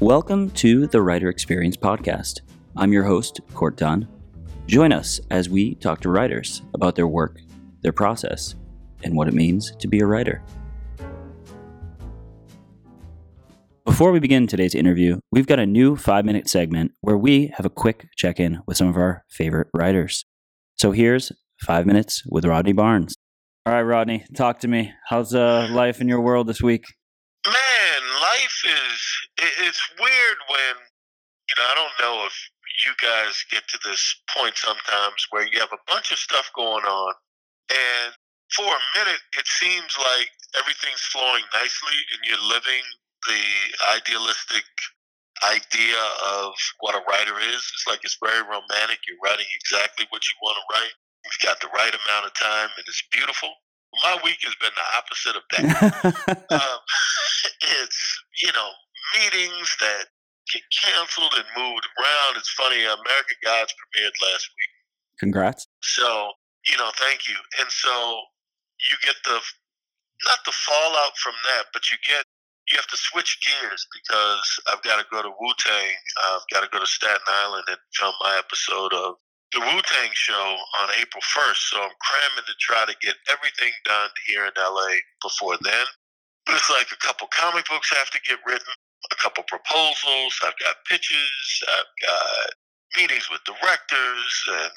Welcome to the Writer Experience Podcast. I'm your host, Court Dunn. Join us as we talk to writers about their work, their process, and what it means to be a writer. Before we begin today's interview, we've got a new five minute segment where we have a quick check in with some of our favorite writers. So here's five minutes with Rodney Barnes. All right, Rodney, talk to me. How's uh, life in your world this week? Man, life is it, it's weird when you know I don't know if you guys get to this point sometimes where you have a bunch of stuff going on, and for a minute it seems like everything's flowing nicely and you're living the idealistic idea of what a writer is. It's like it's very romantic. You're writing exactly what you want to write. You've got the right amount of time, and it's beautiful. My week has been the opposite of that. um, it's you know meetings that get canceled and moved around. It's funny. American Gods premiered last week. Congrats. So you know, thank you. And so you get the not the fallout from that, but you get you have to switch gears because I've got to go to Wu Tang. I've got to go to Staten Island and film my episode of the Wu Tang show on April 1st. So I'm cramming to try to get everything done here in LA before then. But it's like a couple comic books have to get written, a couple proposals. I've got pitches. I've got meetings with directors and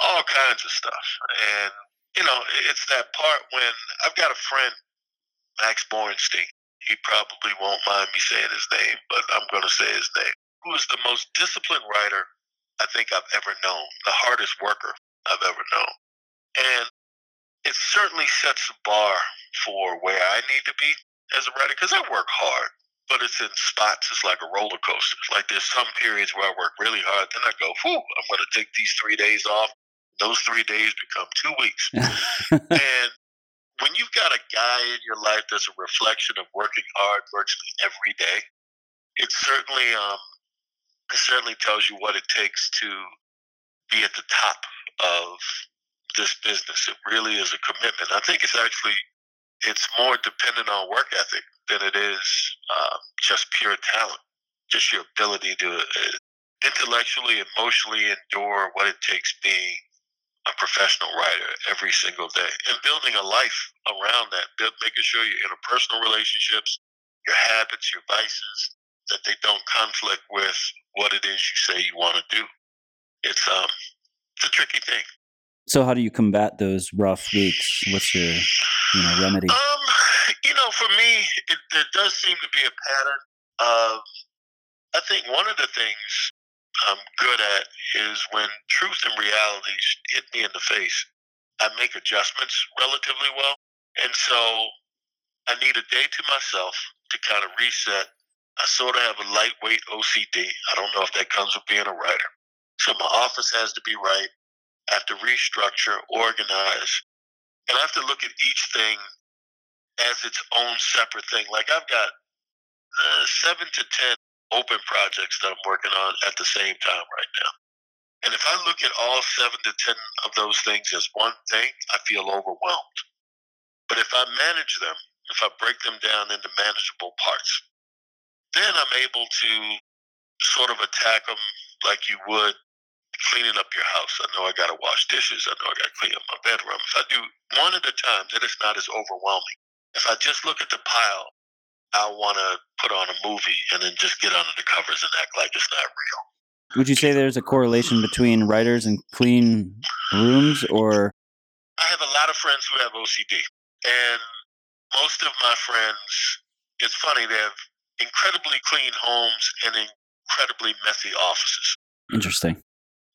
all kinds of stuff. And, you know, it's that part when I've got a friend, Max Borenstein he probably won't mind me saying his name, but I'm going to say his name. Who is the most disciplined writer I think I've ever known, the hardest worker I've ever known. And it certainly sets the bar for where I need to be as a writer because I work hard, but it's in spots. It's like a roller coaster. Like there's some periods where I work really hard, then I go, whew, I'm going to take these three days off. Those three days become two weeks. and when you've got a guy in your life that's a reflection of working hard virtually every day, it certainly um, it certainly tells you what it takes to be at the top of this business. It really is a commitment. I think it's actually it's more dependent on work ethic than it is uh, just pure talent, just your ability to uh, intellectually, emotionally endure what it takes being a professional writer every single day and building a life around that, making sure your interpersonal relationships, your habits, your vices, that they don't conflict with what it is you say you want to do. It's um, it's a tricky thing. So, how do you combat those rough weeks? What's your you know remedy? Um, you know, for me, it, there does seem to be a pattern of. I think one of the things I'm good at is when truth and reality hit me in the face, I make adjustments relatively well. And so I need a day to myself to kind of reset. I sort of have a lightweight OCD. I don't know if that comes with being a writer. So my office has to be right. I have to restructure, organize, and I have to look at each thing as its own separate thing. Like I've got uh, seven to ten open projects that I'm working on at the same time right now. And if I look at all seven to 10 of those things as one thing, I feel overwhelmed. But if I manage them, if I break them down into manageable parts, then I'm able to sort of attack them like you would cleaning up your house. I know I got to wash dishes. I know I got to clean up my bedroom. If I do one at a time, then it's not as overwhelming. If I just look at the pile I want to put on a movie and then just get under the covers and act like it's not real. Would you say there's a correlation between writers and clean rooms, or? I have a lot of friends who have OCD, and most of my friends, it's funny, they have incredibly clean homes and incredibly messy offices. Interesting.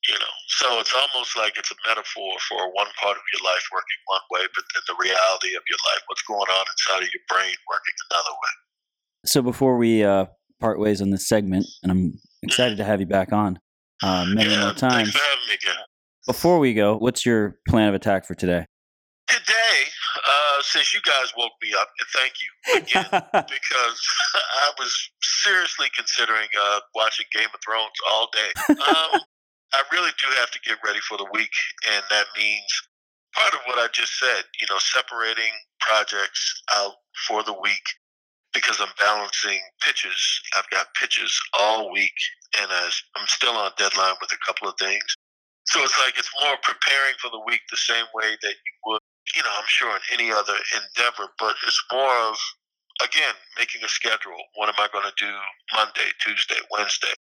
You know, so it's almost like it's a metaphor for one part of your life working one way, but then the reality of your life, what's going on inside of your brain, working another way. So before we uh, part ways on this segment, and I'm excited to have you back on uh, many yeah, more times. Thanks for having me again. Before we go, what's your plan of attack for today? Today, uh, since you guys woke me up, and thank you again, because I was seriously considering uh, watching Game of Thrones all day. Um, I really do have to get ready for the week, and that means part of what I just said, you know, separating projects out for the week because I'm balancing pitches. I've got pitches all week, and I'm still on deadline with a couple of things. So it's like it's more preparing for the week the same way that you would, you know, I'm sure in any other endeavor, but it's more of, again, making a schedule. What am I going to do Monday, Tuesday, Wednesday?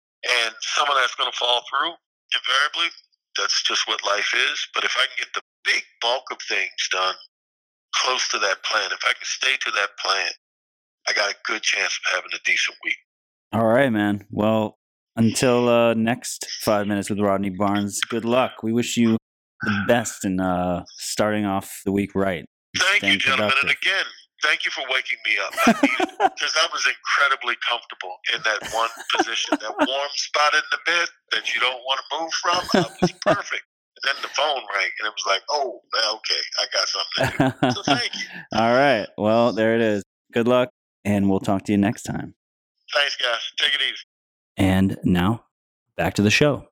And some of that's going to fall through invariably. That's just what life is. But if I can get the big bulk of things done close to that plan, if I can stay to that plan, I got a good chance of having a decent week. All right, man. Well, until uh, next five minutes with Rodney Barnes, good luck. We wish you the best in uh, starting off the week right. Thank you, gentlemen. Productive. And again, thank you for waking me up. Because I, I, was incredibly comfortable in that one position, that warm spot in the bed that you don't want to move from. I was perfect. And then the phone rang, and it was like, oh, okay, I got something to do. So thank you. All right. Well, there it is. Good luck, and we'll talk to you next time. Thanks, guys. Take it easy. And now, back to the show.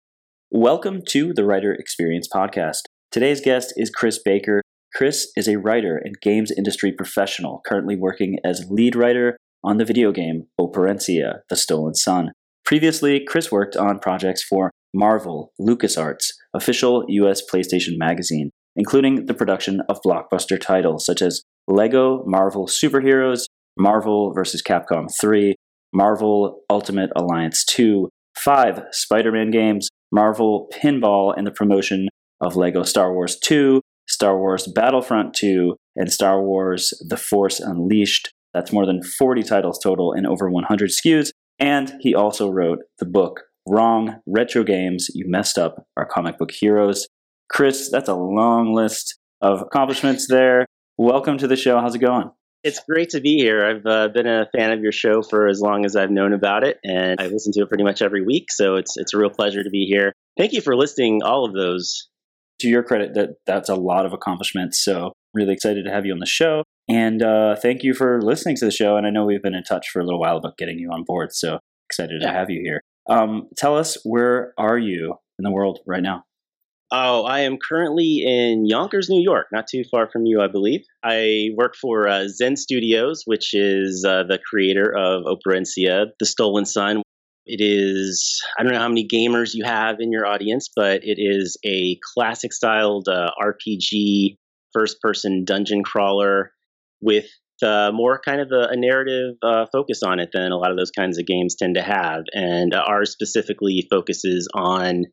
Welcome to the Writer Experience Podcast. Today's guest is Chris Baker. Chris is a writer and games industry professional, currently working as lead writer on the video game Operencia, The Stolen Sun. Previously, Chris worked on projects for Marvel, LucasArts, official US PlayStation Magazine, including the production of blockbuster titles such as Lego Marvel Superheroes, Marvel vs. Capcom 3, Marvel Ultimate Alliance 2, five Spider Man games, Marvel Pinball, and the promotion of Lego Star Wars 2, Star Wars Battlefront 2, and Star Wars The Force Unleashed. That's more than 40 titles total and over 100 SKUs. And he also wrote the book Wrong Retro Games You Messed Up Our Comic Book Heroes. Chris, that's a long list of accomplishments there. Welcome to the show. How's it going? It's great to be here. I've uh, been a fan of your show for as long as I've known about it, and I listen to it pretty much every week. So it's it's a real pleasure to be here. Thank you for listing all of those. To your credit, that that's a lot of accomplishments. So really excited to have you on the show, and uh, thank you for listening to the show. And I know we've been in touch for a little while about getting you on board. So excited yeah. to have you here. Um, tell us where are you in the world right now? Oh, I am currently in Yonkers, New York, not too far from you, I believe. I work for uh, Zen Studios, which is uh, the creator of Operencia, The Stolen Sun. It is, I don't know how many gamers you have in your audience, but it is a classic styled uh, RPG first person dungeon crawler with uh, more kind of a, a narrative uh, focus on it than a lot of those kinds of games tend to have. And ours specifically focuses on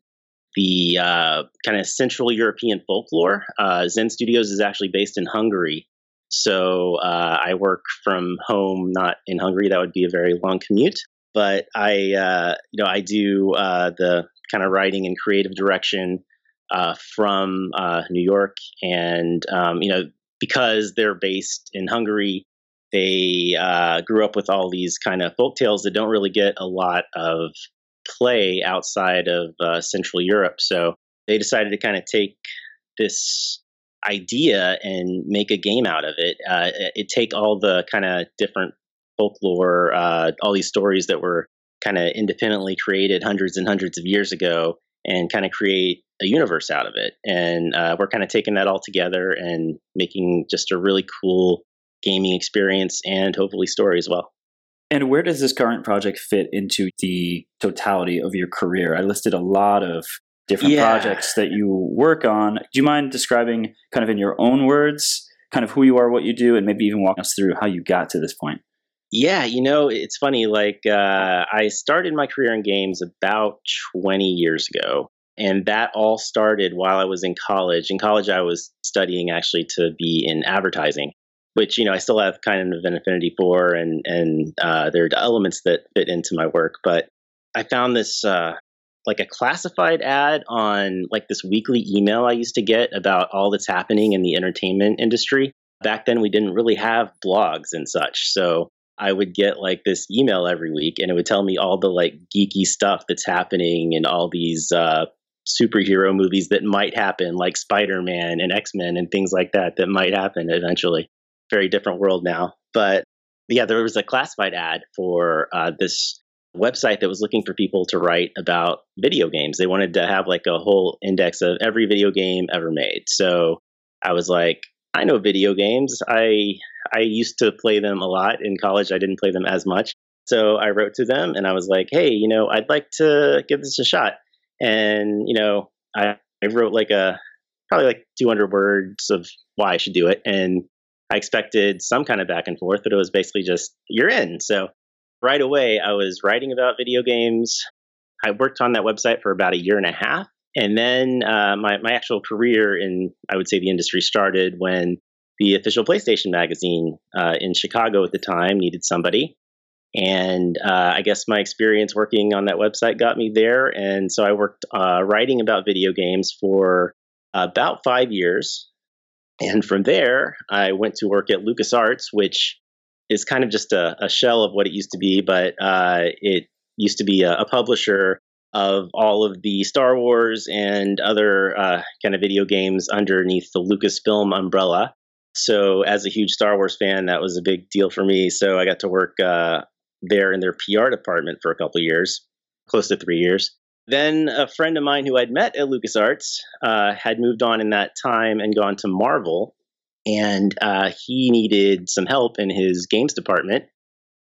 the uh, kind of Central European folklore. Uh, Zen Studios is actually based in Hungary. So uh, I work from home, not in Hungary. That would be a very long commute. But I, uh, you know, I do uh, the kind of writing and creative direction uh, from New York, and um, you know, because they're based in Hungary, they grew up with all these kind of folk tales that don't really get a lot of play outside of uh, Central Europe. So they decided to kind of take this idea and make a game out of it. Uh, it take all the kind of different folklore, uh, all these stories that were kind of independently created hundreds and hundreds of years ago, and kind of create a universe out of it. And uh, we're kind of taking that all together and making just a really cool gaming experience and hopefully story as well. And where does this current project fit into the totality of your career? I listed a lot of different yeah. projects that you work on. Do you mind describing, kind of in your own words, kind of who you are, what you do, and maybe even walk us through how you got to this point? Yeah, you know, it's funny. Like, uh, I started my career in games about 20 years ago. And that all started while I was in college. In college, I was studying actually to be in advertising which you know I still have kind of an affinity for, and and uh, there are elements that fit into my work. But I found this uh, like a classified ad on like this weekly email I used to get about all that's happening in the entertainment industry. Back then, we didn't really have blogs and such, so I would get like this email every week, and it would tell me all the like geeky stuff that's happening and all these uh, superhero movies that might happen, like Spider Man and X Men and things like that, that might happen eventually very different world now. But yeah, there was a classified ad for uh, this website that was looking for people to write about video games. They wanted to have like a whole index of every video game ever made. So I was like, I know video games. I I used to play them a lot in college. I didn't play them as much. So I wrote to them and I was like, "Hey, you know, I'd like to give this a shot." And you know, I, I wrote like a probably like 200 words of why I should do it, and I expected some kind of back and forth, but it was basically just you're in. So right away, I was writing about video games. I worked on that website for about a year and a half, and then uh, my my actual career in I would say the industry started when the official PlayStation magazine uh, in Chicago at the time needed somebody. And uh, I guess my experience working on that website got me there. And so I worked uh, writing about video games for about five years. And from there, I went to work at LucasArts, which is kind of just a, a shell of what it used to be, but uh, it used to be a, a, publisher of all of the Star Wars and other uh, kind of video games underneath the Lucasfilm umbrella. So, as a huge Star Wars fan, that was a big deal for me. So, I got to work uh, there in their PR department for a couple years, close to three years. Then a friend of mine who I'd met at LucasArts uh, had moved on in that time and gone to Marvel, and uh, he needed some help in his games department.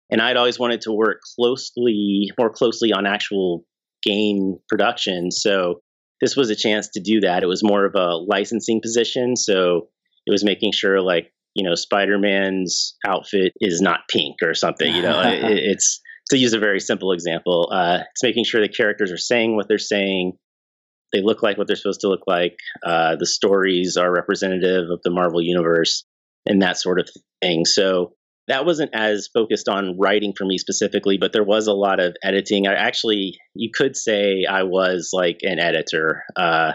And I'd always wanted to work closely, more closely on actual game production. So this was a chance to do that. It was more of a licensing position, so it was making sure like you know spider-man's outfit is not pink or something you know it, it's to use a very simple example uh, it's making sure the characters are saying what they're saying they look like what they're supposed to look like uh, the stories are representative of the marvel universe and that sort of thing so that wasn't as focused on writing for me specifically but there was a lot of editing i actually you could say i was like an editor uh,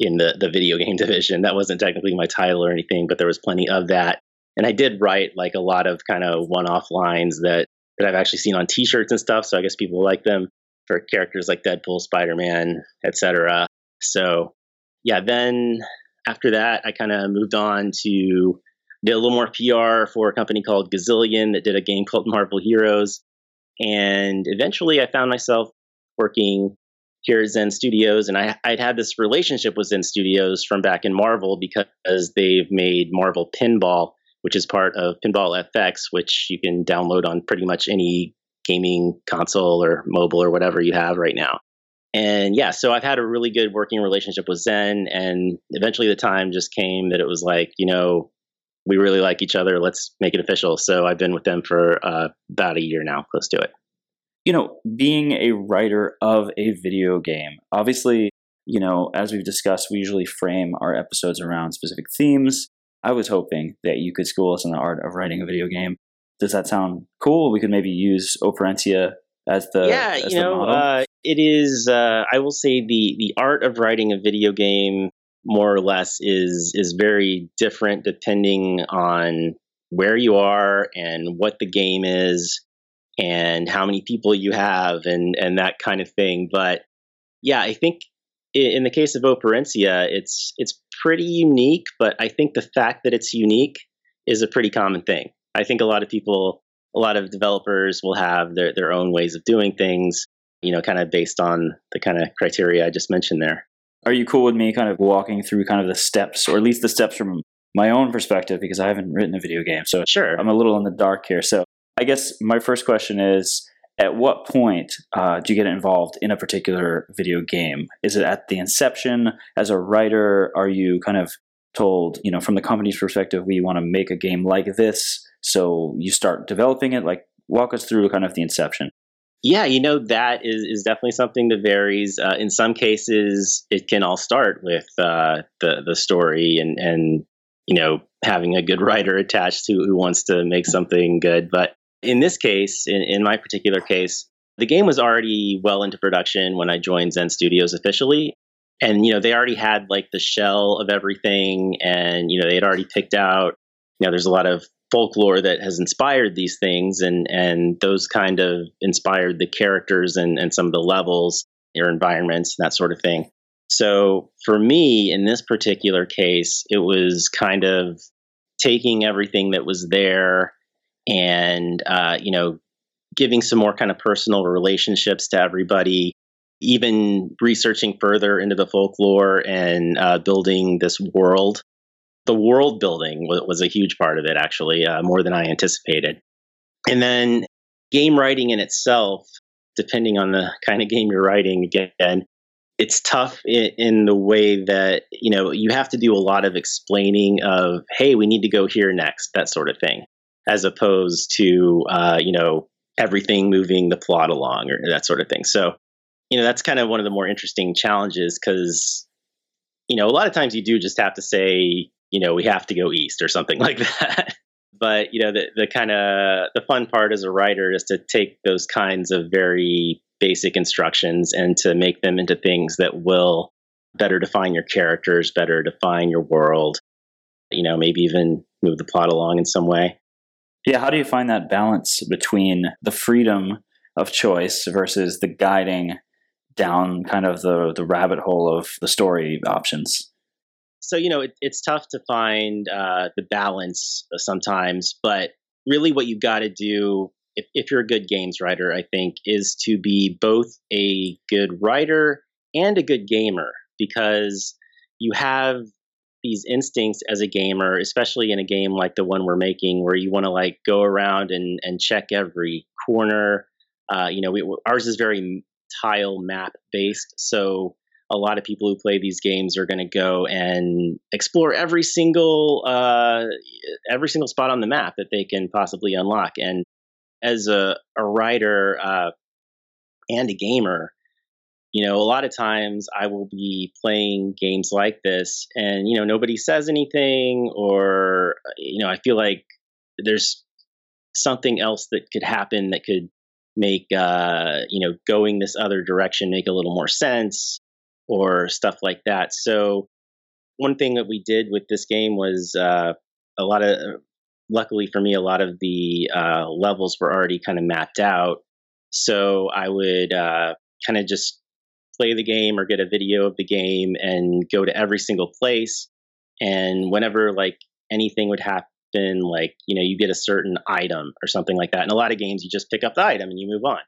in the the video game division. That wasn't technically my title or anything, but there was plenty of that. And I did write like a lot of kind of one-off lines that that I've actually seen on T-shirts and stuff. So I guess people like them for characters like Deadpool, Spider-Man, etc. So yeah, then after that, I kind of moved on to did a little more PR for a company called Gazillion that did a game called Marvel Heroes. And eventually I found myself working here at Zen Studios, and I, I'd had this relationship with Zen Studios from back in Marvel because they've made Marvel Pinball, which is part of Pinball FX, which you can download on pretty much any gaming console or mobile or whatever you have right now. And yeah, so I've had a really good working relationship with Zen, and eventually the time just came that it was like, you know, we really like each other. Let's make it official. So I've been with them for uh, about a year now, close to it you know, being a writer of a video game, obviously, you know, as we've discussed, we usually frame our episodes around specific themes. I was hoping that you could school us in the art of writing a video game. Does that sound cool? We could maybe use Operencia as the yeah, as you the know, uh, it is. Uh, I will say the the art of writing a video game more or less is is very different depending on where you are and what the game is and how many people you have and and that kind of thing. But yeah, I think in the case of Operencia, it's it's pretty unique. But I think the fact that it's unique is a pretty common thing. I think a lot of people, a lot of developers will have their their own ways of doing things. You know, kind of based on the kind of criteria I just mentioned there. Are you cool with me kind of walking through kind of the steps, or at least the steps from my own perspective, because I haven't written a video game, so sure, I'm a little in the dark here. So I guess my first question is at what point uh, do you get involved in a particular video game? Is it at the inception? As a writer, are you kind of told, you know, from the company's perspective, we want to make a game like this? So you start developing it? Like, walk us through kind of the inception. Yeah, you know, that is, is definitely something that varies. Uh, in some cases, it can all start with uh, the, the story and, and, you know, having a good writer attached who, who wants to make something good. But in this case, in, in my particular case, the game was already well into production when I joined Zen Studios officially. And, you know, they already had like the shell of everything and, you know, they had already picked out, you know, there's a lot of folklore that has inspired these things and and those kind of inspired the characters and, and some of the levels or environments and that sort of thing. So for me in this particular case, it was kind of taking everything that was there and uh, you know giving some more kind of personal relationships to everybody even researching further into the folklore and uh, building this world the world building was, was, a huge part of it, actually, uh, more than I anticipated. And then game writing in itself, depending on the kind of game you're writing, again, it's tough in, in, the way that you know you have to do a lot of explaining of hey we need to go here next that sort of thing as opposed to uh, you know everything moving the plot along or that sort of thing so you know that's kind of one of the more interesting challenges because you know a lot of times you do just have to say you know we have to go east or something like that. But you know the, the kind of the fun part as a writer is to take those kinds of very basic instructions and to make them into things that will better define your characters better define your world you know maybe even move the plot along in some way. Yeah how do you find that balance between the freedom of choice versus the guiding down kind of the the rabbit hole of the story options so you know it, it's tough to find uh, the balance sometimes but really what you've got to do if, if you're a good games writer i think is to be both a good writer and a good gamer because you have these instincts as a gamer especially in a game like the one we're making where you want to like go around and and check every corner. Uh, you know we, ours is very tile map based so a lot of people who play these games are going to go and explore every single uh, every single spot on the map that they can possibly unlock. And as a, a writer uh, and a gamer, you know, a lot of times I will be playing games like this, and you know, nobody says anything, or you know, I feel like there's something else that could happen that could make uh, you know going this other direction make a little more sense or stuff like that. So one thing that we did with this game was uh, a lot of, luckily for me, a lot of the uh, levels were already kind of mapped out. So I would uh, kind of just play the game or get a video of the game and go to every single place. And whenever like anything would happen, like you know, you get a certain item or something like that. In a lot of games, you just pick up the item and you move on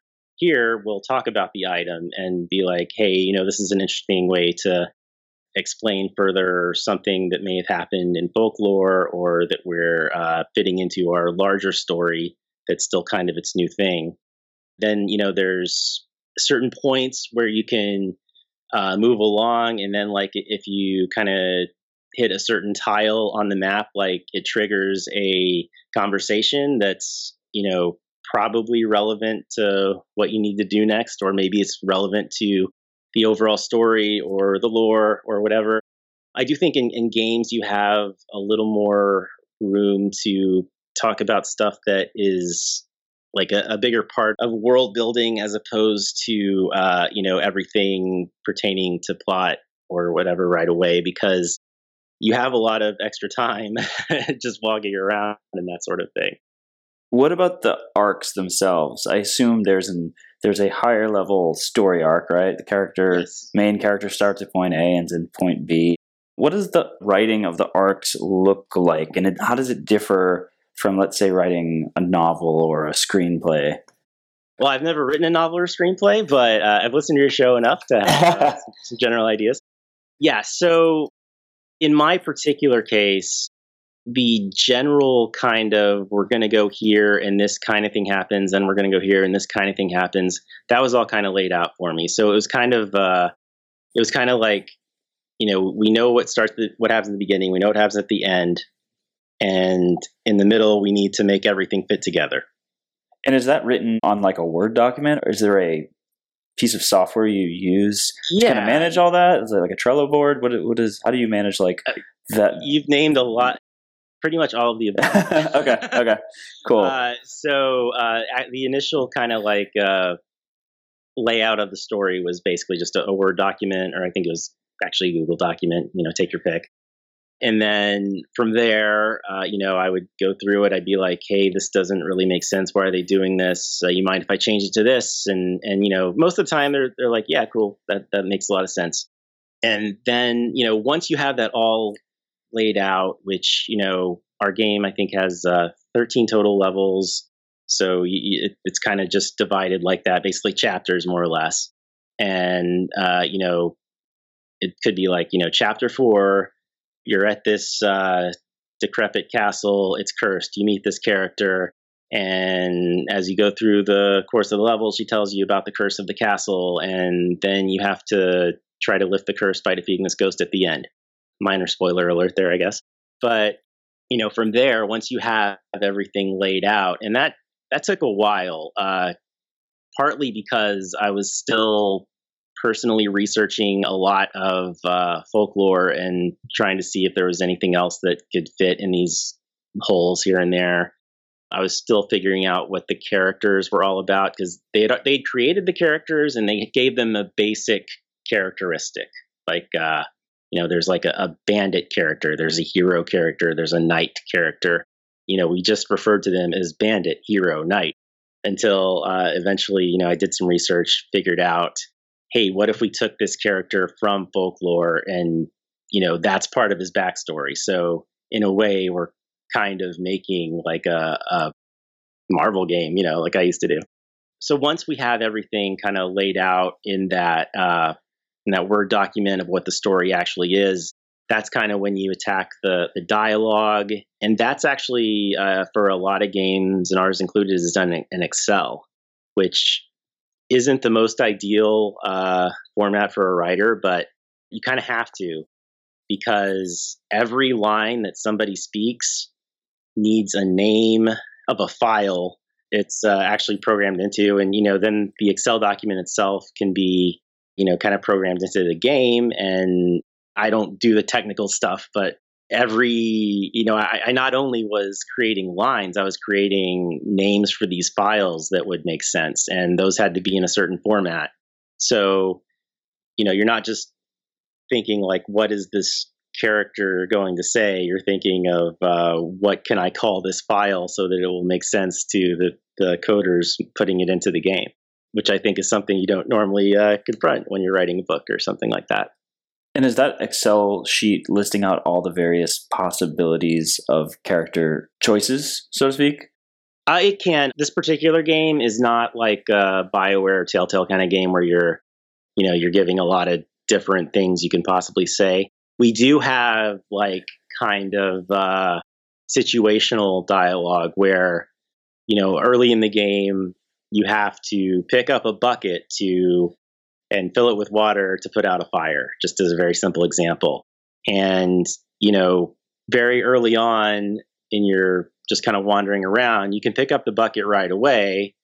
here we'll talk about the item and be like, hey, you know, this is an interesting way to explain further something that may have happened in folklore or that we're uh, fitting into our larger story that's still kind of its new thing. Then, you know, there's certain points where you can uh, move along, and then, like, if you kind of hit a certain tile on the map, like it triggers a conversation that's, you know, probably relevant to what you need to do next, or maybe it's relevant to the overall story or the lore or whatever. I do think in, in games you have a little more room to talk about stuff that is like a, a, bigger part of world building as opposed to uh, you know everything pertaining to plot or whatever right away because you have a lot of extra time just walking around and that sort of thing what about the arcs themselves? I assume there's an there's a higher level story arc, right? The character yes. main character starts at point A and ends in point B. What does the writing of the arcs look like, and it, how does it differ from, let's say, writing a novel or a screenplay? Well, I've never written a novel or screenplay, but uh, I've listened to your show enough to have uh, some general ideas. Yeah, so in my particular case, the general kind of we're going to go here and this kind of thing happens and we're going to go here and this kind of thing happens that was all kind of laid out for me. So it was kind of uh it was kind of like you know we know what starts the, what happens in the beginning we know what happens at the end and in the middle we need to make everything fit together. And is that written on like a word document or is there a piece of software you use yeah. to kind of manage all that? Is it like a trello board? What, what is how do you manage like uh, that? you've named a lot pretty much all of the above. okay. Okay. Cool. Uh, so uh, the initial kind of like uh, layout of the story was basically just a, a, Word document, or I think it was actually a Google document. You know, take your pick. And then from there, uh, you know, I would go through it. I'd be like, "Hey, this doesn't really make sense. Why are they doing this? Uh, you mind if I change it to this?" And and you know, most of the time they're they're like, "Yeah, cool. That that makes a lot of sense." And then you know, once you have that all laid out, which, you know, our game, I think, has uh, 13 total levels. So you, it, it's kind of just divided like that, basically chapters more or less. And, uh, you know, it could be like, you know, chapter four, you're at this uh, decrepit castle, it's cursed. You meet this character, and as you go through the course of the level, she tells you about the curse of the castle, and then you have to try to lift the curse by defeating this ghost at the end. Minor spoiler alert there, I guess. But you know, from there, once you have everything laid out, and that that took a while, uh, partly because I was still personally researching a lot of uh, folklore and trying to see if there was anything else that could fit in these holes here and there. I was still figuring out what the characters were all about because they they created the characters and they gave them a basic characteristic. Like uh, you know, there's like a, a bandit character, there's a hero character, there's a knight character. You know, we just referred to them as bandit, hero, knight until uh, eventually, you know, I did some research, figured out, hey, what if we took this character from folklore and you know that's part of his backstory. So in a way, we're kind of making like a, a Marvel game, you know, like I used to do. So once we have everything kind of laid out in that uh, that Word document of what the story actually is, that's kind of when you attack the the dialogue, and that's actually uh, for a lot of games, and ours included, is done in, in Excel, which isn't the most ideal uh, format for a writer, but you kind of have to because every line that somebody speaks needs a name of a file it's uh, actually programmed into and you know then the excel document itself can be you know kind of programmed into the game and i don't do the technical stuff but every you know I, I, not only was creating lines i was creating names for these files that would make sense and those had to be in a certain format. So you know you're not just thinking like what is this character going to say, you're thinking of uh, what can I call this file so that it will make sense to the, the coders putting it into the game, which I think is something you don't normally uh, confront when you're writing a book or something like that. And is that Excel sheet listing out all the various possibilities of character choices, so to speak? Uh, it can. This particular game is not like a Bioware or Telltale kind of game where you're, you know, you're giving a lot of different things you can possibly say we do have like kind of uh, situational dialogue where you know early in the game you have to pick up a bucket to and fill it with water to put out a fire just as a very simple example and you know very early on in your just kind of wandering around you can pick up the bucket right away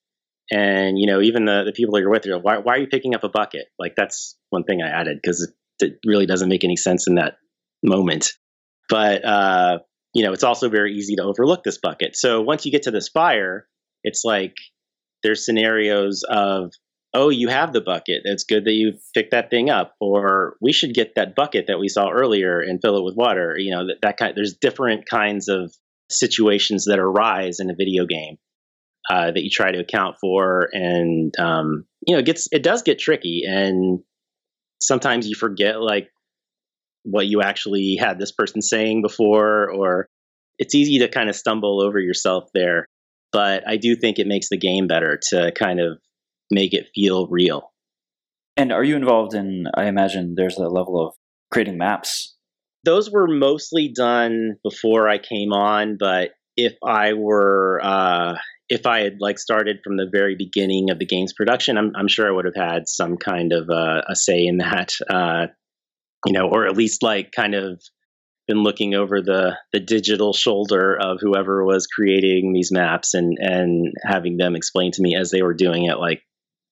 and you know even the, the people that you're with you're why, why are you picking up a bucket like that's one thing i added because it really doesn't make any sense in that moment. But uh, you know, it's also very easy to overlook this bucket. So once you get to this fire, it's like there's scenarios of oh, you have the bucket. It's good that you picked that thing up. Or we should get that bucket that we saw earlier and fill it with water. You know, that, that kind. There's different kinds of situations that arise in a video game uh, that you try to account for, and um, you know, it gets it does get tricky, and sometimes you forget like what you actually had this person saying before, or it's easy to kind of stumble over yourself there. But I do think it makes the game better to kind of make it feel real. And are you involved in, I imagine there's a level of creating maps? Those were mostly done before I came on, but if I were, uh, if I had like started from the very beginning of the game's production, I'm, I'm sure I would have had some kind of uh, a say in that. Uh, you know, or at least like kind of been looking over the the digital shoulder of whoever was creating these maps and and having them explain to me as they were doing it like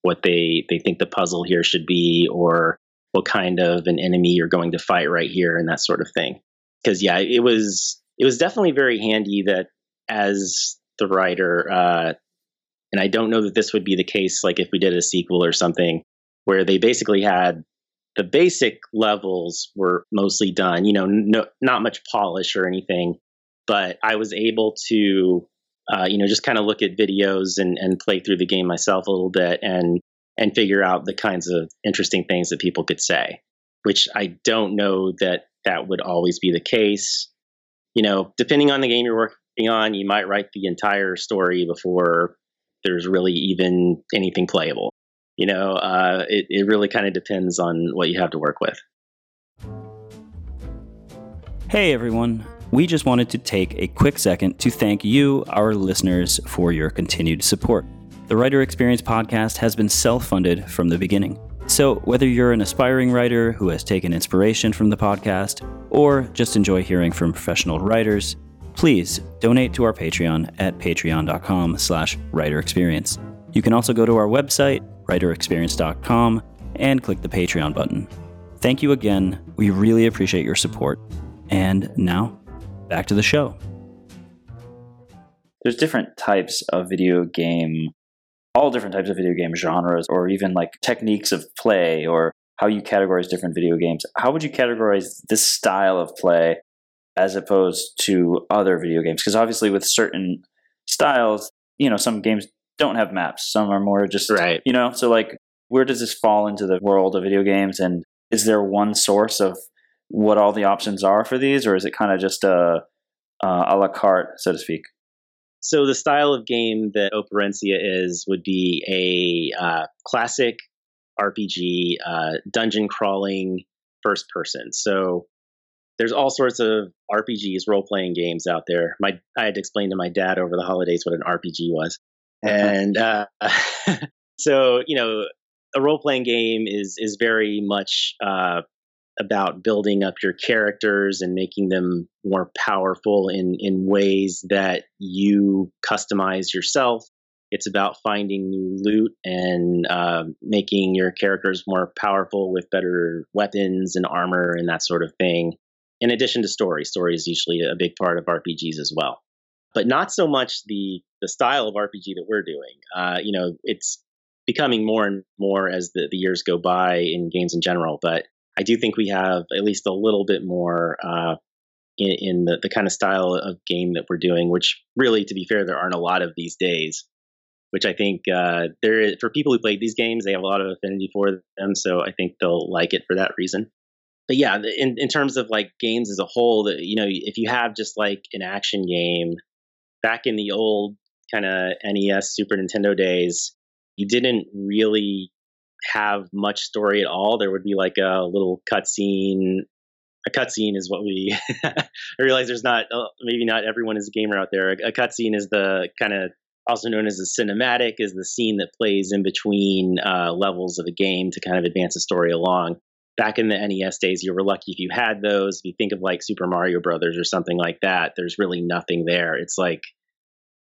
what they they think the puzzle here should be or what kind of an enemy you're going to fight right here and that sort of thing. Because yeah it was it was definitely very handy that as the writer uh and i don't know that this would be the case like if we did a sequel or something where they basically had the basic levels were mostly done. You know, no, not much polish or anything, but I was able to, uh, you know, just kind of look at videos and, and play through the game myself a little bit and and figure out the kinds of interesting things that people could say. Which I don't know that that would always be the case. You know, depending on the game you're working on, you might write the entire story before there's really even anything playable you know, uh, it, it really kind of depends on what you have to work with. Hey everyone. We just wanted to take a quick second to thank you, our listeners, for your continued support. The Writer Experience podcast has been self funded from the beginning. So, whether you're an aspiring writer who has taken inspiration from the podcast or just enjoy hearing from professional writers, please donate to our Patreon at patreon.com slash writerexperience. You can also go to our website, writerexperience.com, and click the Patreon button. Thank you again. We really appreciate your support. And now, back to the show. There's different types of video game, all different types of video game genres, or even like techniques of play, or how you categorize different video games. How would you categorize this style of play as opposed to other video games? Because obviously, with certain styles, you know, some games don't have maps, some are more just, Right. you know, so like, where does this fall into the world of video games? And is there one source of what all the options are for these, or is it kind of just a, uh, a la carte, so to speak? So the style of game that Operencia is would be a uh, classic RPG, uh, dungeon crawling, first person. So there's all sorts of RPGs, role playing games out there. My I had to explain to my dad over the holidays what an RPG was, and uh, so you know, a role playing game is is very much uh, about building up your characters and making them more powerful in in ways that you customize yourself. It's about finding new loot and uh, making your characters more powerful with better weapons and armor and that sort of thing. In addition to story, story is usually a big part of RPGs as well, but not so much the the style of RPG that we're doing. Uh, you know, it's becoming more and more as the, the years go by in games in general. But I do think we have at least a little bit more uh, in, in the, the kind of style of game that we're doing, which really, to be fair, there aren't a lot of these days. Which I think uh, there is, for people who played these games, they have a lot of affinity for them. So I think they'll like it for that reason. But yeah, in, in terms of like games as a whole, that you know, if you have just like an action game back in the old kind of NES, Super Nintendo days, you didn't really have much story at all. There would be like a little cutscene. A cutscene is what we. I realize there's not uh, maybe not everyone is a gamer out there. A, a cutscene is the kind of also known as a cinematic, is the scene that plays in between uh, levels of a game to kind of advance the story along. Back in the NES days, you were lucky if you had those. If you think of like Super Mario Brothers or something like that, there's really nothing there. It's like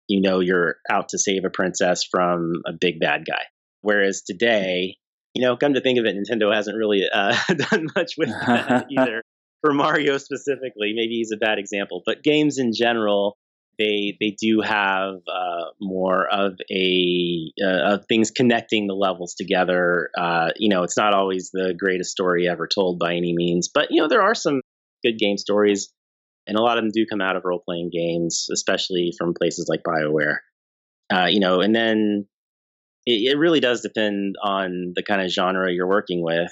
you know you're out to save a princess from a big bad guy. Whereas today, you know, come to think of it, Nintendo hasn't really uh, done much with that either. For Mario specifically, maybe he's a bad example, but games in general, they they do have uh, more of a uh, of things connecting the levels together. Uh, you know, it's not always the greatest story ever told by any means, but you know there are some good game stories, and a lot of them do come out of role playing games, especially from places like Bioware. Uh, you know, and then it, it really does depend on the kind of genre you're working with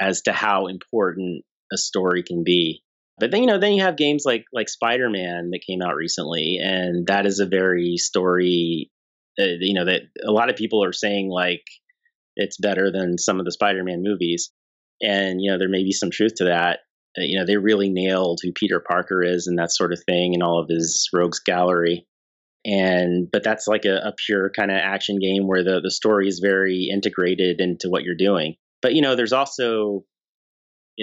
as to how important a story can be. But then you know, then you have games like like Spider Man that came out recently, and that is a very story. Uh, you know that a lot of people are saying like it's better than some of the Spider Man movies, and you know there may be some truth to that. Uh, you know they really nailed who Peter Parker is and that sort of thing, and all of his rogues gallery and but that's like a, a pure kind of action game where the the story is very integrated into what you're doing but you know there's also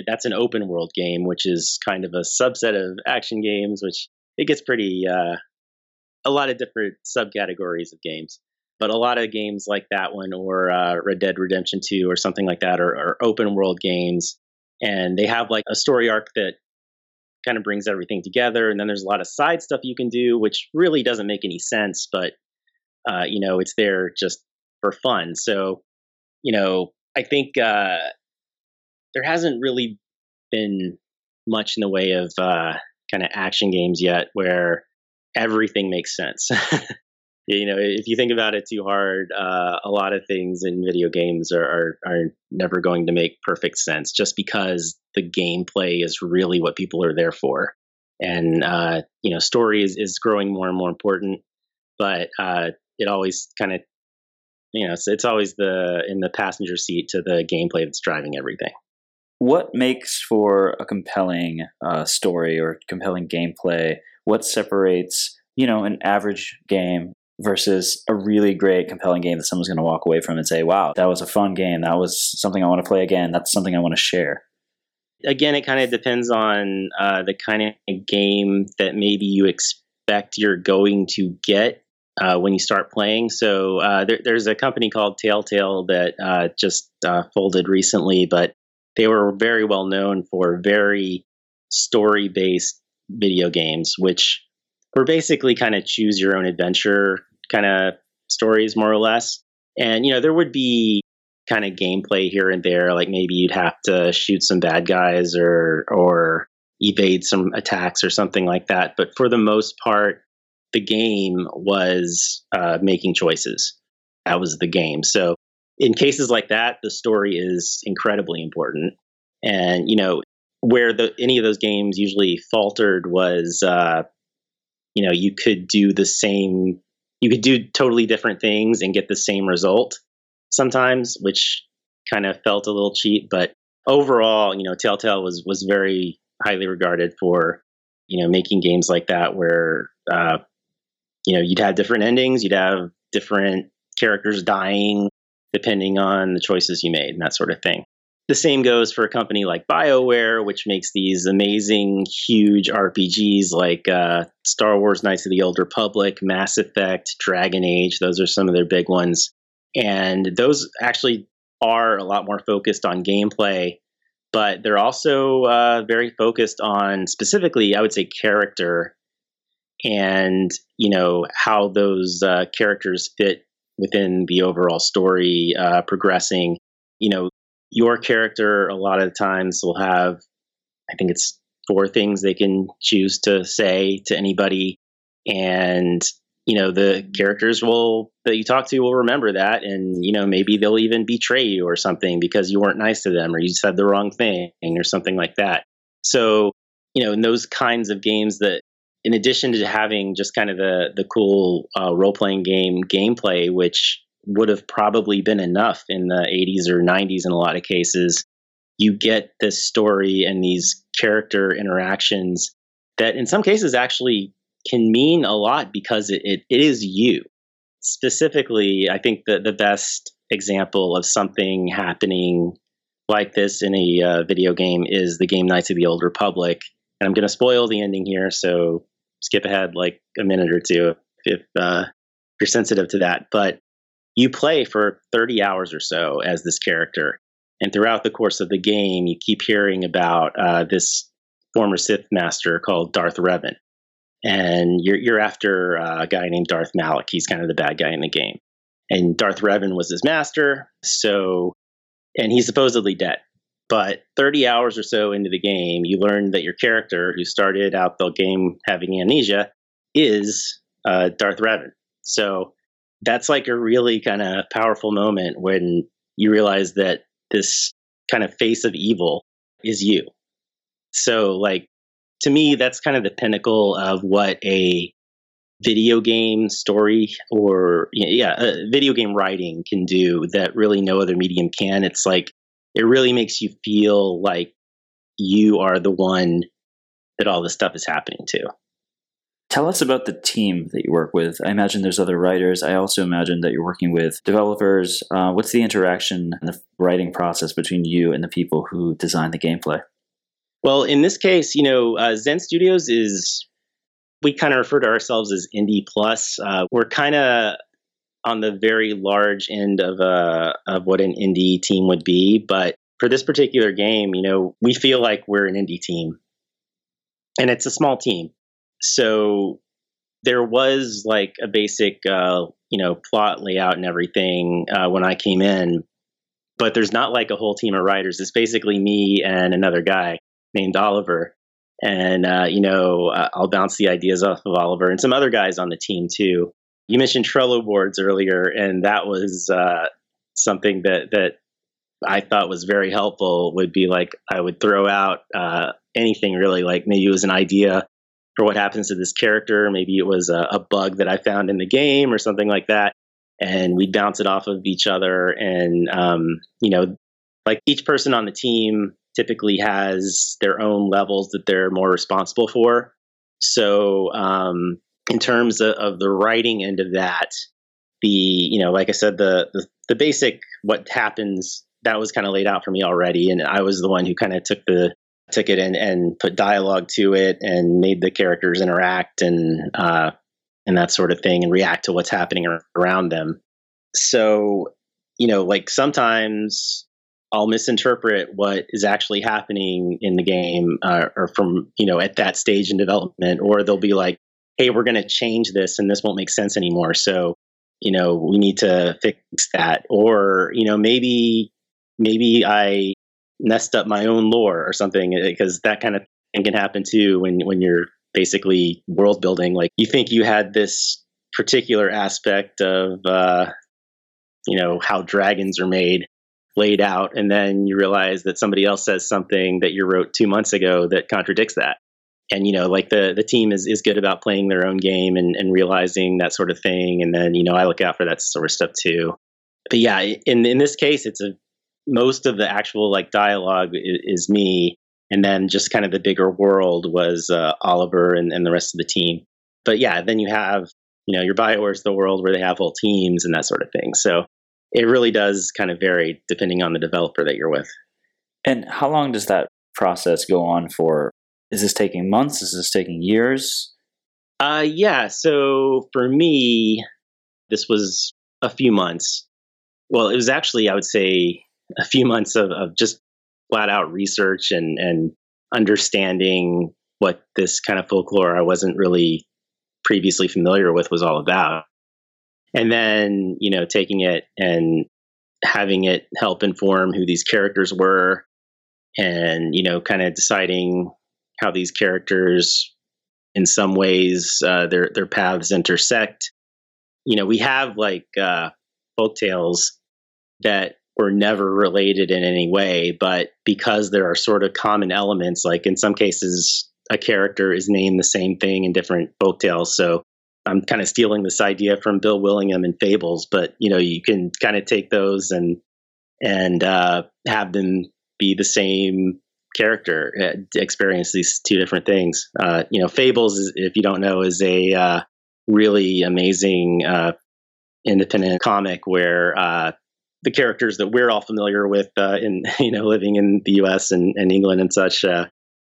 that's an open world game which is kind of a subset of action games which it gets pretty uh, a lot of different subcategories of games but a lot of games like that one or uh, red dead redemption 2 or something like that are, are open world games and they have like a story arc that kind of brings everything together. And then there's a lot of side stuff you can do, which really doesn't make any sense, but uh, you know, it's there just for fun. So, you know, I think uh, there hasn't really been much in the way of uh, kind of action games yet where everything makes sense. you know, if you think about it too hard, uh, a lot of things in video games are, are, are never going to make perfect sense just because the gameplay is really what people are there for. And, uh, you know, story is, is growing more and more important, but uh, it always kind of, you know, it's, it's always the in the passenger seat to the gameplay that's driving everything. What makes for a compelling uh, story or compelling gameplay? What separates you know an average game versus a really great, compelling game that someone's going to walk away from and say, "Wow, that was a fun game. That was something I want to play again. That's something I want to share." Again, it kind of depends on uh, the kind of game that maybe you expect you're going to get uh, when you start playing. So uh, there, there's a company called Telltale that uh, just uh, folded recently, but they were very well known for very story based video games, which were basically kind of choose your own adventure kind of stories, more or less. And, you know, there would be kind of gameplay here and there, like maybe you'd have to shoot some bad guys or, or, evade some attacks or something like that. But for the most part, the game was uh, making choices. That was the game. So in cases like that, the story is incredibly important. And you know where the any of those games usually faltered was, uh, you know, you could do the same, you could do totally different things and get the same result sometimes, which kind of felt a little cheap. But overall, you know, Telltale was was very highly regarded for you know making games like that where uh, you know, you'd have different endings, you'd have different characters dying depending on the choices you made and that sort of thing. The same goes for a company like BioWare, which makes these amazing, huge RPGs like uh, Star Wars Knights of the Old Republic, Mass Effect, Dragon Age. Those are some of their big ones. And those actually are a lot more focused on gameplay, but they're also uh, very focused on specifically, I would say, character and you know how those uh, characters fit within the overall story uh, progressing. You know, your character a lot of times will have, I think it's four things they can choose to say to anybody, and you know the characters will that you talk to will remember that, and you know maybe they'll even betray you or something because you weren't nice to them or you said the wrong thing or something like that. So you know in those kinds of games that in addition to having just kind of the the cool uh, role playing game gameplay, which would have probably been enough in the 80s or 90s in a lot of cases, you get this story and these character interactions that in some cases actually can mean a lot because it, it, it is you. Specifically, I think that the best example of something happening like this in a uh, video game is the game Knights of the Old Republic. And I'm going to spoil the ending here, so skip ahead like a minute or two if uh, you're sensitive to that. But you play for 30 hours or so as this character. And throughout the course of the game, you keep hearing about uh, this former Sith master called Darth Revan. And you're, you're after a guy named Darth Malak. He's kind of the bad guy in the game. And Darth Revan was his master. So, and he's supposedly dead. But 30 hours or so into the game, you learn that your character, who started out the game having amnesia, is uh, Darth Revan. So that's like a really kind of powerful moment when you realize that this kind of face of evil is you. So, like, to me, that's kind of the pinnacle of what a video game story or, yeah, video game writing can do that really no other medium can. It's like it really makes you feel like you are the one that all this stuff is happening to. Tell us about the team that you work with. I imagine there's other writers. I also imagine that you're working with developers. Uh, what's the interaction and the writing process between you and the people who design the gameplay? Well, in this case, you know, uh, Zen Studios is, we kind of refer to ourselves as Indie Plus. Uh, we're kind of on the very large end of uh, of what an indie team would be. But for this particular game, you know, we feel like we're an indie team, and it's a small team. So there was like a basic, uh, you know, plot layout and everything uh, when I came in, but there's not like a whole team of writers. It's basically me and another guy named Oliver. And, uh, you know, I'll bounce the ideas off of Oliver and some other guys on the team too you mentioned Trello boards earlier, and that was uh, something that that I thought was very helpful. Would be like I would throw out uh, anything really, like maybe it was an idea for what happens to this character, maybe it was a, a bug that I found in the game or something like that, and we'd bounce it off of each other. And um, you know, like each person on the team typically has their own levels that they're more responsible for. So, um, in terms of, of, the writing end of that, the you know, like I said, the the, the basic what happens that was kind of laid out for me already, and I was the one who kind of took the took it and, and put dialogue to it and made the characters interact and uh, and that sort of thing and react to what's happening around them. So, you know, like sometimes I'll misinterpret what is actually happening in the game uh, or from, you know, at that stage in development, or they'll be like, hey, we're going to change this and this won't make sense anymore. So, you know, we need to fix that. Or, you know, maybe, maybe I messed up my own lore or something because that kind of thing can happen too when, when you're basically world building. Like you think you had this particular aspect of, uh, you know, how dragons are made laid out and then you realize that somebody else says something that you wrote two months ago that contradicts that and you know like the the team is, is good about playing their own game and, and realizing that sort of thing and then you know i look out for that sort of stuff too but yeah in in this case it's a most of the actual like dialogue is, is me and then just kind of the bigger world was uh, oliver and, and the rest of the team but yeah then you have you know your bioware's the world where they have whole teams and that sort of thing so it really does kind of vary depending on the developer that you're with. And how long does that process go on for? Is this taking months? Is this taking years? Uh, yeah. So for me, this was a few months. Well, it was actually, I would say, a few months of, of just flat out research and, and understanding what this kind of folklore I wasn't really previously familiar with was all about and then you know taking it and having it help inform who these characters were and you know kind of deciding how these characters in some ways uh, their their paths intersect. You know we have like uh, folk tales that were never related in any way but because there are sort of common elements like in some cases a character is named the same thing in different folk tales. So I'm kind of stealing this idea from Bill Willingham and Fables, but you know, you can kind of take those and and uh, have them be the same character, uh, experience these two different things. Uh, you know, Fables, if you don't know, is a uh, really amazing uh, independent comic where uh, the characters that we're all familiar with in you know living in the U.S. and, and England and such,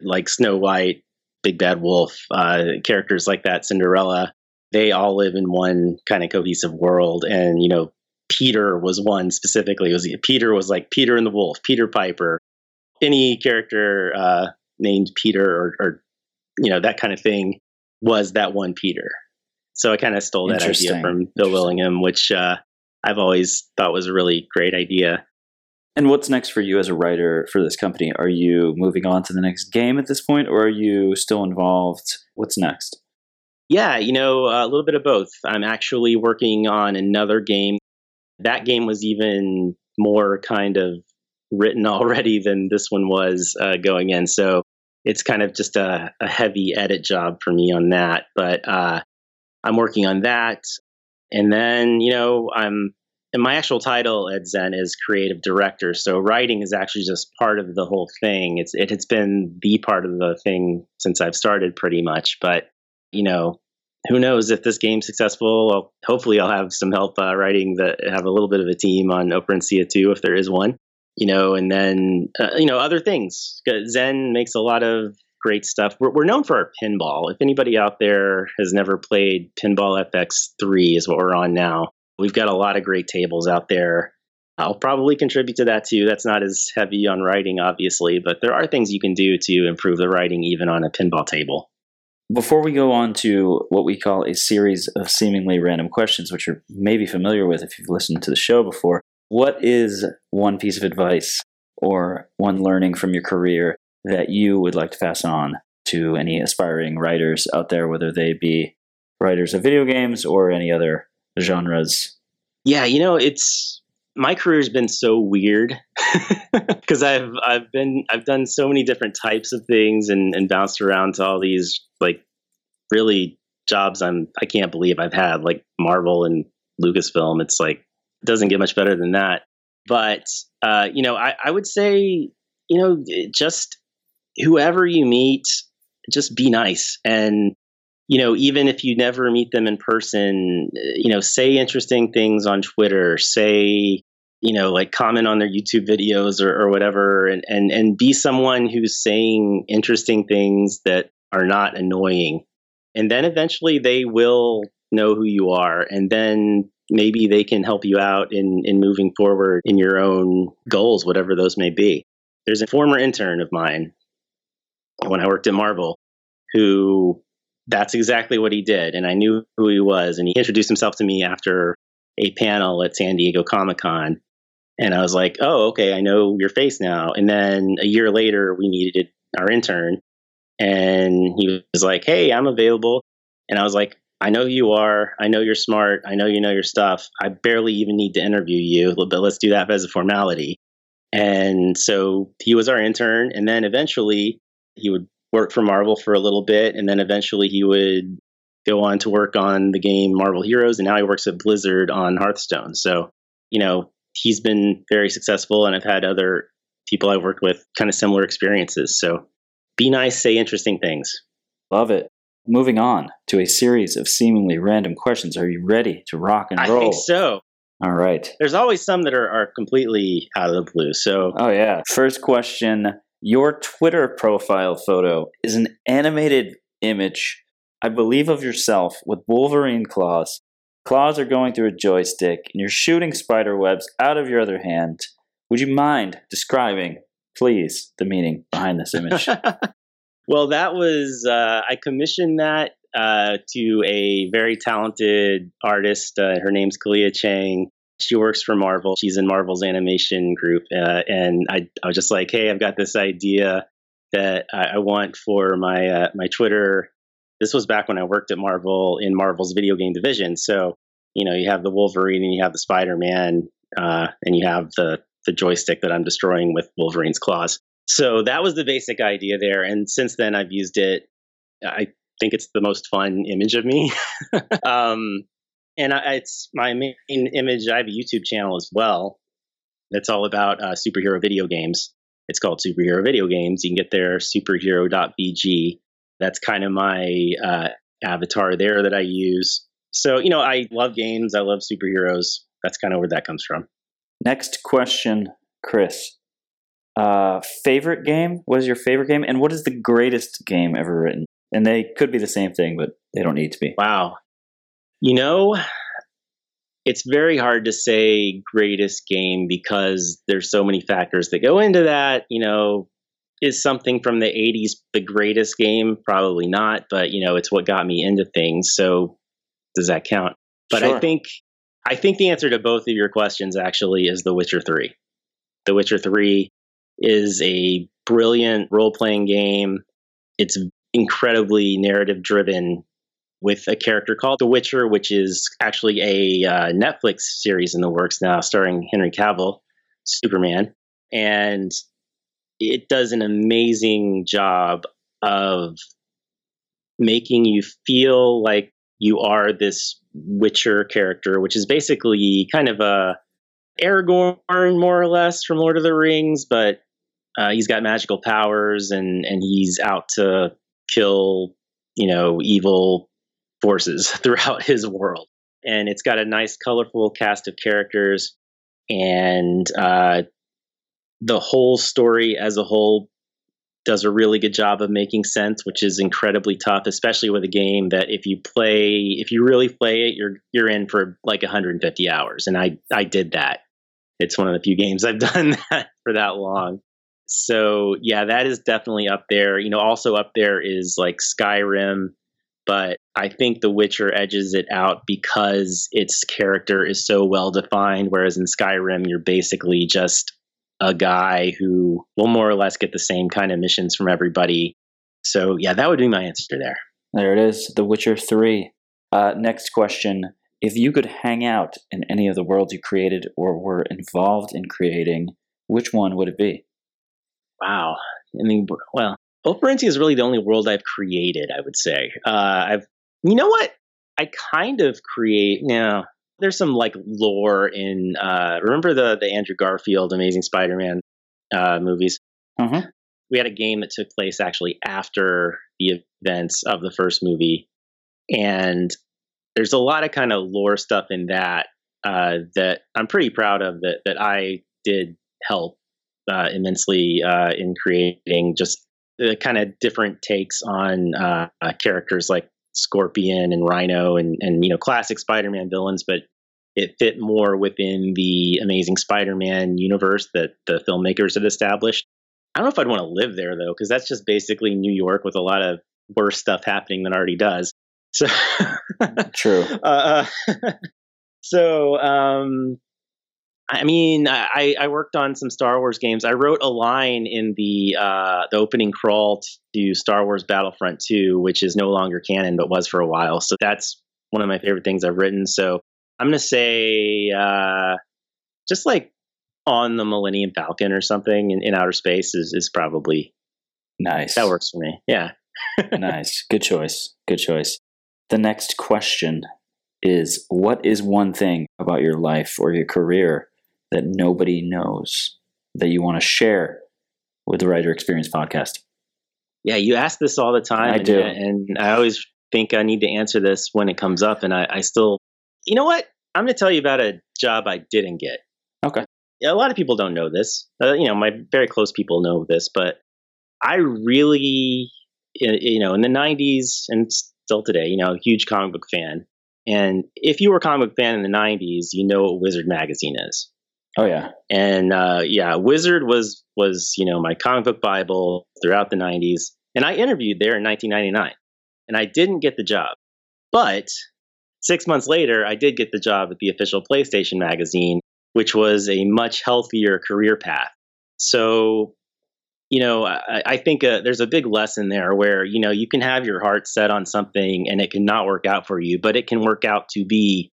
like Snow White, Big Bad Wolf, characters like that, Cinderella they all live in one kind of cohesive world. And, you know, Peter was one specifically. It was Peter was like Peter and the Wolf, Peter Piper, any character uh, named Peter or, or, you know, that kind of thing was that one Peter. So I kind of stole that idea from Bill Willingham, which uh, I've always thought was a really great idea. And what's next for you as a writer for this company? Are you moving on to the next game at this point, or are you still involved? What's next? Yeah, you know, a little bit of both. I'm actually working on another game. That game was even more kind of written already than this one was uh, going in. So it's kind of just a, a, heavy edit job for me on that. But uh, I'm working on that. And then, you know, I'm and my actual title at Zen is creative director. So writing is actually just part of the whole thing. It's it has been the part of the thing since I've started pretty much. But you know, who knows if this game's successful? Hopefully, I'll have some help uh, writing that have a little bit of a team on Operencia 2 if there is one. You know, and then uh, you know other things. Zen makes a lot of great stuff. We're, we're known for our pinball. If anybody out there has never played Pinball FX three, is what we're on now. We've got a lot of great tables out there. I'll probably contribute to that too. That's not as heavy on writing, obviously, but there are things you can do to improve the writing even on a pinball table. Before we go on to what we call a series of seemingly random questions, which you're maybe familiar with if you've listened to the show before, what is one piece of advice or one learning from your career that you would like to pass on to any aspiring writers out there, whether they be writers of video games or any other genres? Yeah, you know, it's my career's been so weird because I've I've been I've done so many different types of things and, and bounced around to all these like really jobs I'm I can't believe I've had like Marvel and Lucasfilm. It's like doesn't get much better than that. But uh, you know, I, I would say you know, just whoever you meet, just be nice. And, you know, even if you never meet them in person, you know, say interesting things on Twitter, say, you know, like comment on their YouTube videos or, or whatever, and, and, and be someone who's saying interesting things that are not annoying. And then eventually they will know who you are. And then maybe they can help you out in, in moving forward in your own goals, whatever those may be. There's a former intern of mine when I worked at Marvel who that's exactly what he did. And I knew who he was. And he introduced himself to me after a panel at San Diego Comic Con. And I was like, oh, okay, I know your face now. And then a year later, we needed our intern. And he was like, hey, I'm available. And I was like, I know who you are. I know you're smart. I know you know your stuff. I barely even need to interview you, but let's do that as a formality. And so he was our intern. And then eventually he would work for Marvel for a little bit. And then eventually he would go on to work on the game Marvel Heroes. And now he works at Blizzard on Hearthstone. So, you know, he's been very successful. And I've had other people I've worked with kind of similar experiences. So be nice, say interesting things. Love it. Moving on to a series of seemingly random questions. Are you ready to rock and roll? I think so. All right. There's always some that are, are completely out of the blue. So, oh, yeah. First question Your Twitter profile photo is an animated image, I believe, of yourself with Wolverine claws. Claws are going through a joystick, and you're shooting spider webs out of your other hand. Would you mind describing, please, the meaning behind this image? Well, that was uh, I commissioned that uh, to a very talented artist. Uh, her name's Kalia Chang. She works for Marvel. She's in Marvel's animation group, uh, and I, I, was just like, "Hey, I've got this idea that I, I want for my uh, my Twitter." This was back when I worked at Marvel in Marvel's video game division. So, you know, you have the Wolverine and you have the Spider Man, uh, and you have the the joystick that I'm destroying with Wolverine's claws. So that was the basic idea there. And since then, I've used it. I think it's the most fun image of me. um, and I, it's my main image. I have a YouTube channel as well. That's all about uh, superhero video games. It's called Superhero Video Games. You can get there, superhero.vg. That's kind of my uh, avatar there that I use. So, you know, I love games. I love superheroes. That's kind of where that comes from. Next question, Chris. Uh, favorite game? What is your favorite game? And what is the greatest game ever written? And they could be the same thing, but they don't need to be. Wow. You know, it's very hard to say greatest game because there's so many factors that go into that. You know, is something from the 80s the greatest game? Probably not, but you know, it's what got me into things. So does that count? But sure. I think I think the answer to both of your questions actually is The Witcher 3. The Witcher 3 is a brilliant role playing game. It's incredibly narrative driven with a character called The Witcher, which is actually a uh, Netflix series in the works now, starring Henry Cavill, Superman. And it does an amazing job of making you feel like you are this Witcher character, which is basically kind of a Aragorn, more or less, from Lord of the Rings, but uh, he's got magical powers and and he's out to kill you know evil forces throughout his world. And it's got a nice colorful cast of characters and uh, the whole story as a whole does a really good job of making sense which is incredibly tough especially with a game that if you play if you really play it you're you're in for like 150 hours. And i i did that. It's one of the few games i've done that for that long so yeah, that is definitely up there. You know, also up there is like Skyrim, but I think The Witcher edges it out because its character is so well defined. Whereas in Skyrim, you're basically just a guy who will more or less get the same kind of missions from everybody. So yeah, that would be my answer there. There it is, The Witcher Three. Uh, next question: If you could hang out in any of the worlds you created or were involved in creating, which one would it be? Wow. I mean, well, Operencia is really the only world I've created, I would say. Uh, I've, you know what? I kind of create, now, there's some like lore in, uh, remember the, the Andrew Garfield Amazing Spider Man uh, movies? Uh-huh. We had a game that took place actually after the events of the first movie, and there's a lot of kind of lore stuff in that uh, that I'm pretty proud of that that I did help uh, immensely uh, in creating just the kind of different takes on uh, uh, characters like Scorpion and Rhino and and you know classic Spider-Man villains, but it fit more within the Amazing Spider-Man universe that the filmmakers had established. I don't know if I'd want to live there though, because that's just basically New York with a lot of worse stuff happening than already does. So True. uh, so um, I mean, I, I worked on some Star Wars games. I wrote a line in the uh, the opening crawl to Star Wars Battlefront 2, which is no longer canon, but was for a while. So that's one of my favorite things I've written. So I'm going to say uh, just like on the Millennium Falcon or something in, in outer space is, is probably Nice. that works for me. Yeah. nice. Good choice. Good choice. The next question is what is one thing about your life or your career that nobody knows that you want to share with the Writer Experience podcast? Yeah, you ask this all the time. I and, do. And I always think I need to answer this when it comes up. And I, I still, you know what? I'm going to tell you about a job I didn't get. Okay. A lot of people don't know this. Uh, you know, my very close people know this, but I really, you know, in the 90s and still today, you know, a huge comic book fan. And if you were a comic book fan in the 90s, you know what Wizard Magazine is Oh, yeah. and uh, yeah, Wizard was was you know my comic book bible throughout the '90s, and I interviewed there in 1999, and I didn't get the job, but six months later, I did get the job at the official PlayStation magazine, which was a much healthier career path. So, you know, I, I think uh, there's a big lesson there where you know you can have your heart set on something and it can not work out for you, but it can work out to be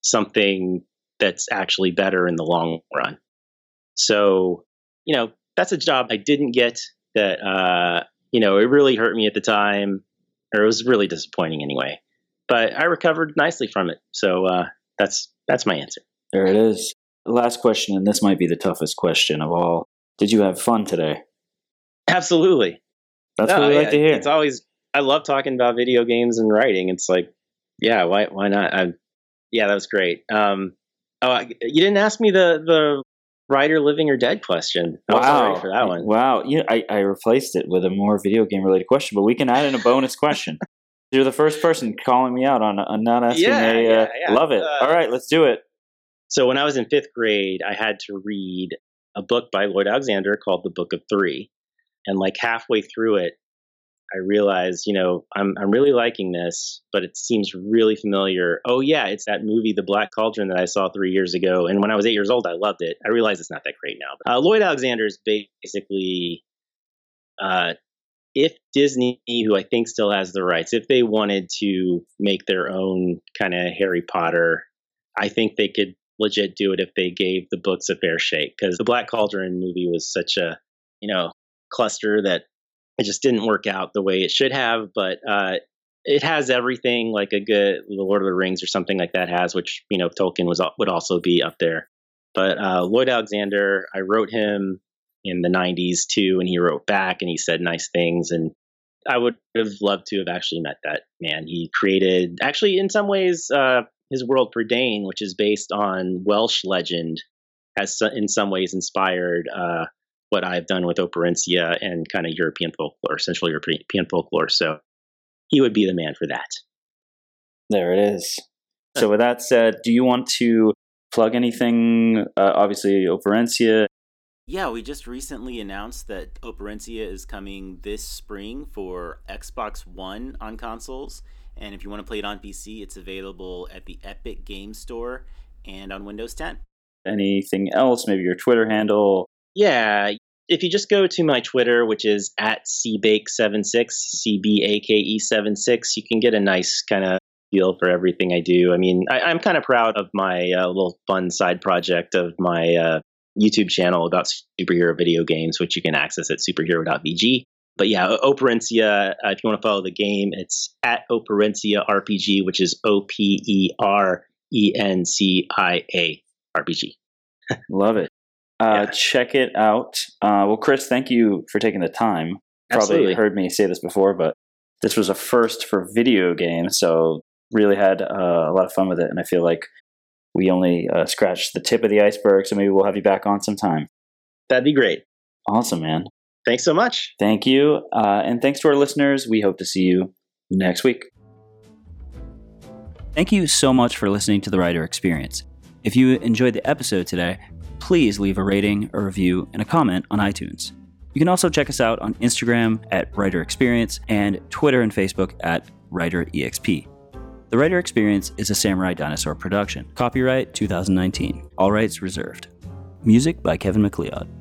something that's actually better in the long run. So, you know, that's a job I didn't get that, uh, you know, it really hurt me at the time, or it was really disappointing anyway. But I recovered nicely from it. So uh, that's that's my answer. There it is. The last question, and this might be the toughest question of all. Did you have fun today? Absolutely. That's No, what we like to hear. It's always I love talking about video games and writing. It's like, yeah, why why not? I, yeah, that was great. Um, oh, I, you didn't ask me the the writer living or dead question. I right for that one. Wow. Yeah, I, I replaced it with a more video game related question, but we can add in a bonus question. You're the first person calling me out on, on not asking Yeah, a. Uh, yeah, yeah. Love it. Uh, All right, let's do it. So when I was in fifth grade, I had to read a book by Lloyd Alexander called The Book of Three, and like halfway through it, I realized, you know, I'm I'm really liking this, but it seems really familiar. Oh yeah, it's that movie, The Black Cauldron, that I saw three years ago, and when I was eight years old, I loved it. I realize it's not that great now. But, uh, Lloyd Alexander is basically, uh, if Disney, who I think still has the rights, if they wanted to make their own kind of Harry Potter, I think they could legit do it if they gave the books a fair shake. Because the Black Cauldron movie was such a, you know, cluster that it just didn't work out the way it should have. But uh, it has everything like a good The Lord of the Rings or something like that has, which you know Tolkien was would also be up there. But uh, Lloyd Alexander, I wrote him in the '90s too, and he wrote back and he said nice things, and I would have loved to have actually met that man. He created, actually, in some ways, uh, his world Prydain, which is based on Welsh legend, has in some ways inspired uh, what I've done with Operencia and kind of European folklore, Central European folklore. So he would be the man for that. There it is. So, with that said, do you want to plug anything? Uh, obviously, Operencia. Yeah, we just recently announced that Operencia is coming this spring for Xbox One on consoles. And if you want to play it on PC, it's available at the Epic Game Store and on Windows 10. Anything else? Maybe your Twitter handle. Yeah. If you just go to my Twitter, which is at cbake76, C B A K E 76, you can get a nice kind of feel for everything I do. I mean, I, I'm kind of proud of my uh, little fun side project of my uh, YouTube channel about superhero video games, which you can access at superhero.vg. But yeah, Operencia, uh, if you want to follow the game, it's at Operencia RPG, which is O P E R E N C I A RPG. Love it. Uh, Yeah. Check it out. Uh, well, Chris, thank you for taking the time. Probably Absolutely. heard me say this before, but this was a first for video games, so really had uh, a lot of fun with it, and I feel like we only uh, scratched the tip of the iceberg. So maybe we'll have you back on sometime. That'd be great. Awesome, man. Thanks so much. Thank you, uh, and thanks to our listeners. We hope to see you next week. Thank you so much for listening to the Writer Experience. If you enjoyed the episode today, please leave a rating, a review, and a comment on iTunes. You can also check us out on Instagram at Writer Experience and Twitter and Facebook at Writer EXP. The Writer Experience is a Samurai Dinosaur production. Copyright 2019. All rights reserved. Music by Kevin MacLeod.